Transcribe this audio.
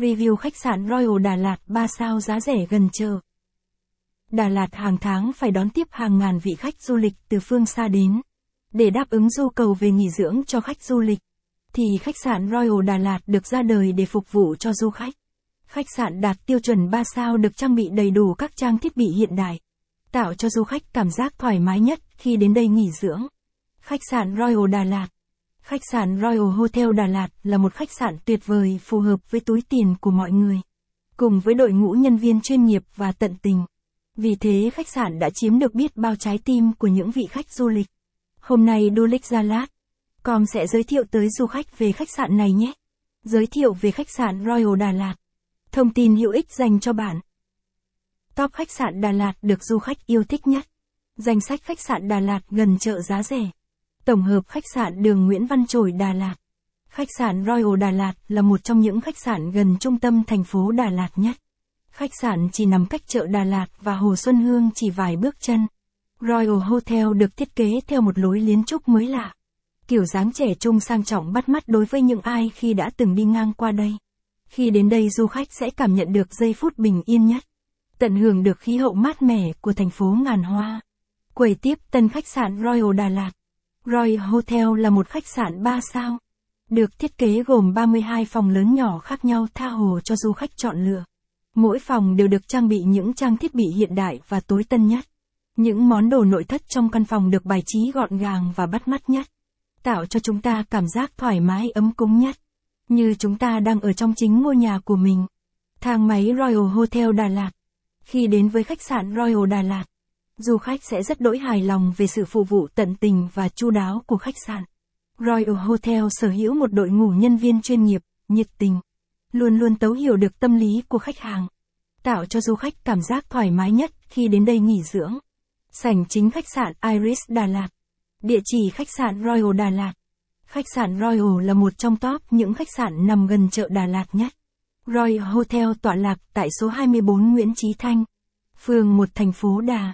Review khách sạn Royal Đà Lạt 3 sao giá rẻ gần chợ. Đà Lạt hàng tháng phải đón tiếp hàng ngàn vị khách du lịch từ phương xa đến. Để đáp ứng nhu cầu về nghỉ dưỡng cho khách du lịch, thì khách sạn Royal Đà Lạt được ra đời để phục vụ cho du khách. Khách sạn đạt tiêu chuẩn 3 sao được trang bị đầy đủ các trang thiết bị hiện đại, tạo cho du khách cảm giác thoải mái nhất khi đến đây nghỉ dưỡng. Khách sạn Royal Đà Lạt Khách sạn Royal Hotel Đà Lạt là một khách sạn tuyệt vời phù hợp với túi tiền của mọi người. Cùng với đội ngũ nhân viên chuyên nghiệp và tận tình. Vì thế khách sạn đã chiếm được biết bao trái tim của những vị khách du lịch. Hôm nay Du lịch Gia Lát, com sẽ giới thiệu tới du khách về khách sạn này nhé. Giới thiệu về khách sạn Royal Đà Lạt. Thông tin hữu ích dành cho bạn. Top khách sạn Đà Lạt được du khách yêu thích nhất. Danh sách khách sạn Đà Lạt gần chợ giá rẻ. Tổng hợp khách sạn đường Nguyễn Văn Trỗi Đà Lạt. Khách sạn Royal Đà Lạt là một trong những khách sạn gần trung tâm thành phố Đà Lạt nhất. Khách sạn chỉ nằm cách chợ Đà Lạt và Hồ Xuân Hương chỉ vài bước chân. Royal Hotel được thiết kế theo một lối kiến trúc mới lạ. Kiểu dáng trẻ trung sang trọng bắt mắt đối với những ai khi đã từng đi ngang qua đây. Khi đến đây du khách sẽ cảm nhận được giây phút bình yên nhất. Tận hưởng được khí hậu mát mẻ của thành phố ngàn hoa. Quầy tiếp tân khách sạn Royal Đà Lạt. Royal Hotel là một khách sạn 3 sao. Được thiết kế gồm 32 phòng lớn nhỏ khác nhau tha hồ cho du khách chọn lựa. Mỗi phòng đều được trang bị những trang thiết bị hiện đại và tối tân nhất. Những món đồ nội thất trong căn phòng được bài trí gọn gàng và bắt mắt nhất. Tạo cho chúng ta cảm giác thoải mái ấm cúng nhất. Như chúng ta đang ở trong chính ngôi nhà của mình. Thang máy Royal Hotel Đà Lạt. Khi đến với khách sạn Royal Đà Lạt, du khách sẽ rất đỗi hài lòng về sự phục vụ tận tình và chu đáo của khách sạn. Royal Hotel sở hữu một đội ngũ nhân viên chuyên nghiệp, nhiệt tình, luôn luôn tấu hiểu được tâm lý của khách hàng, tạo cho du khách cảm giác thoải mái nhất khi đến đây nghỉ dưỡng. Sảnh chính khách sạn Iris Đà Lạt. Địa chỉ khách sạn Royal Đà Lạt. Khách sạn Royal là một trong top những khách sạn nằm gần chợ Đà Lạt nhất. Royal Hotel tọa lạc tại số 24 Nguyễn Chí Thanh, phường 1 thành phố Đà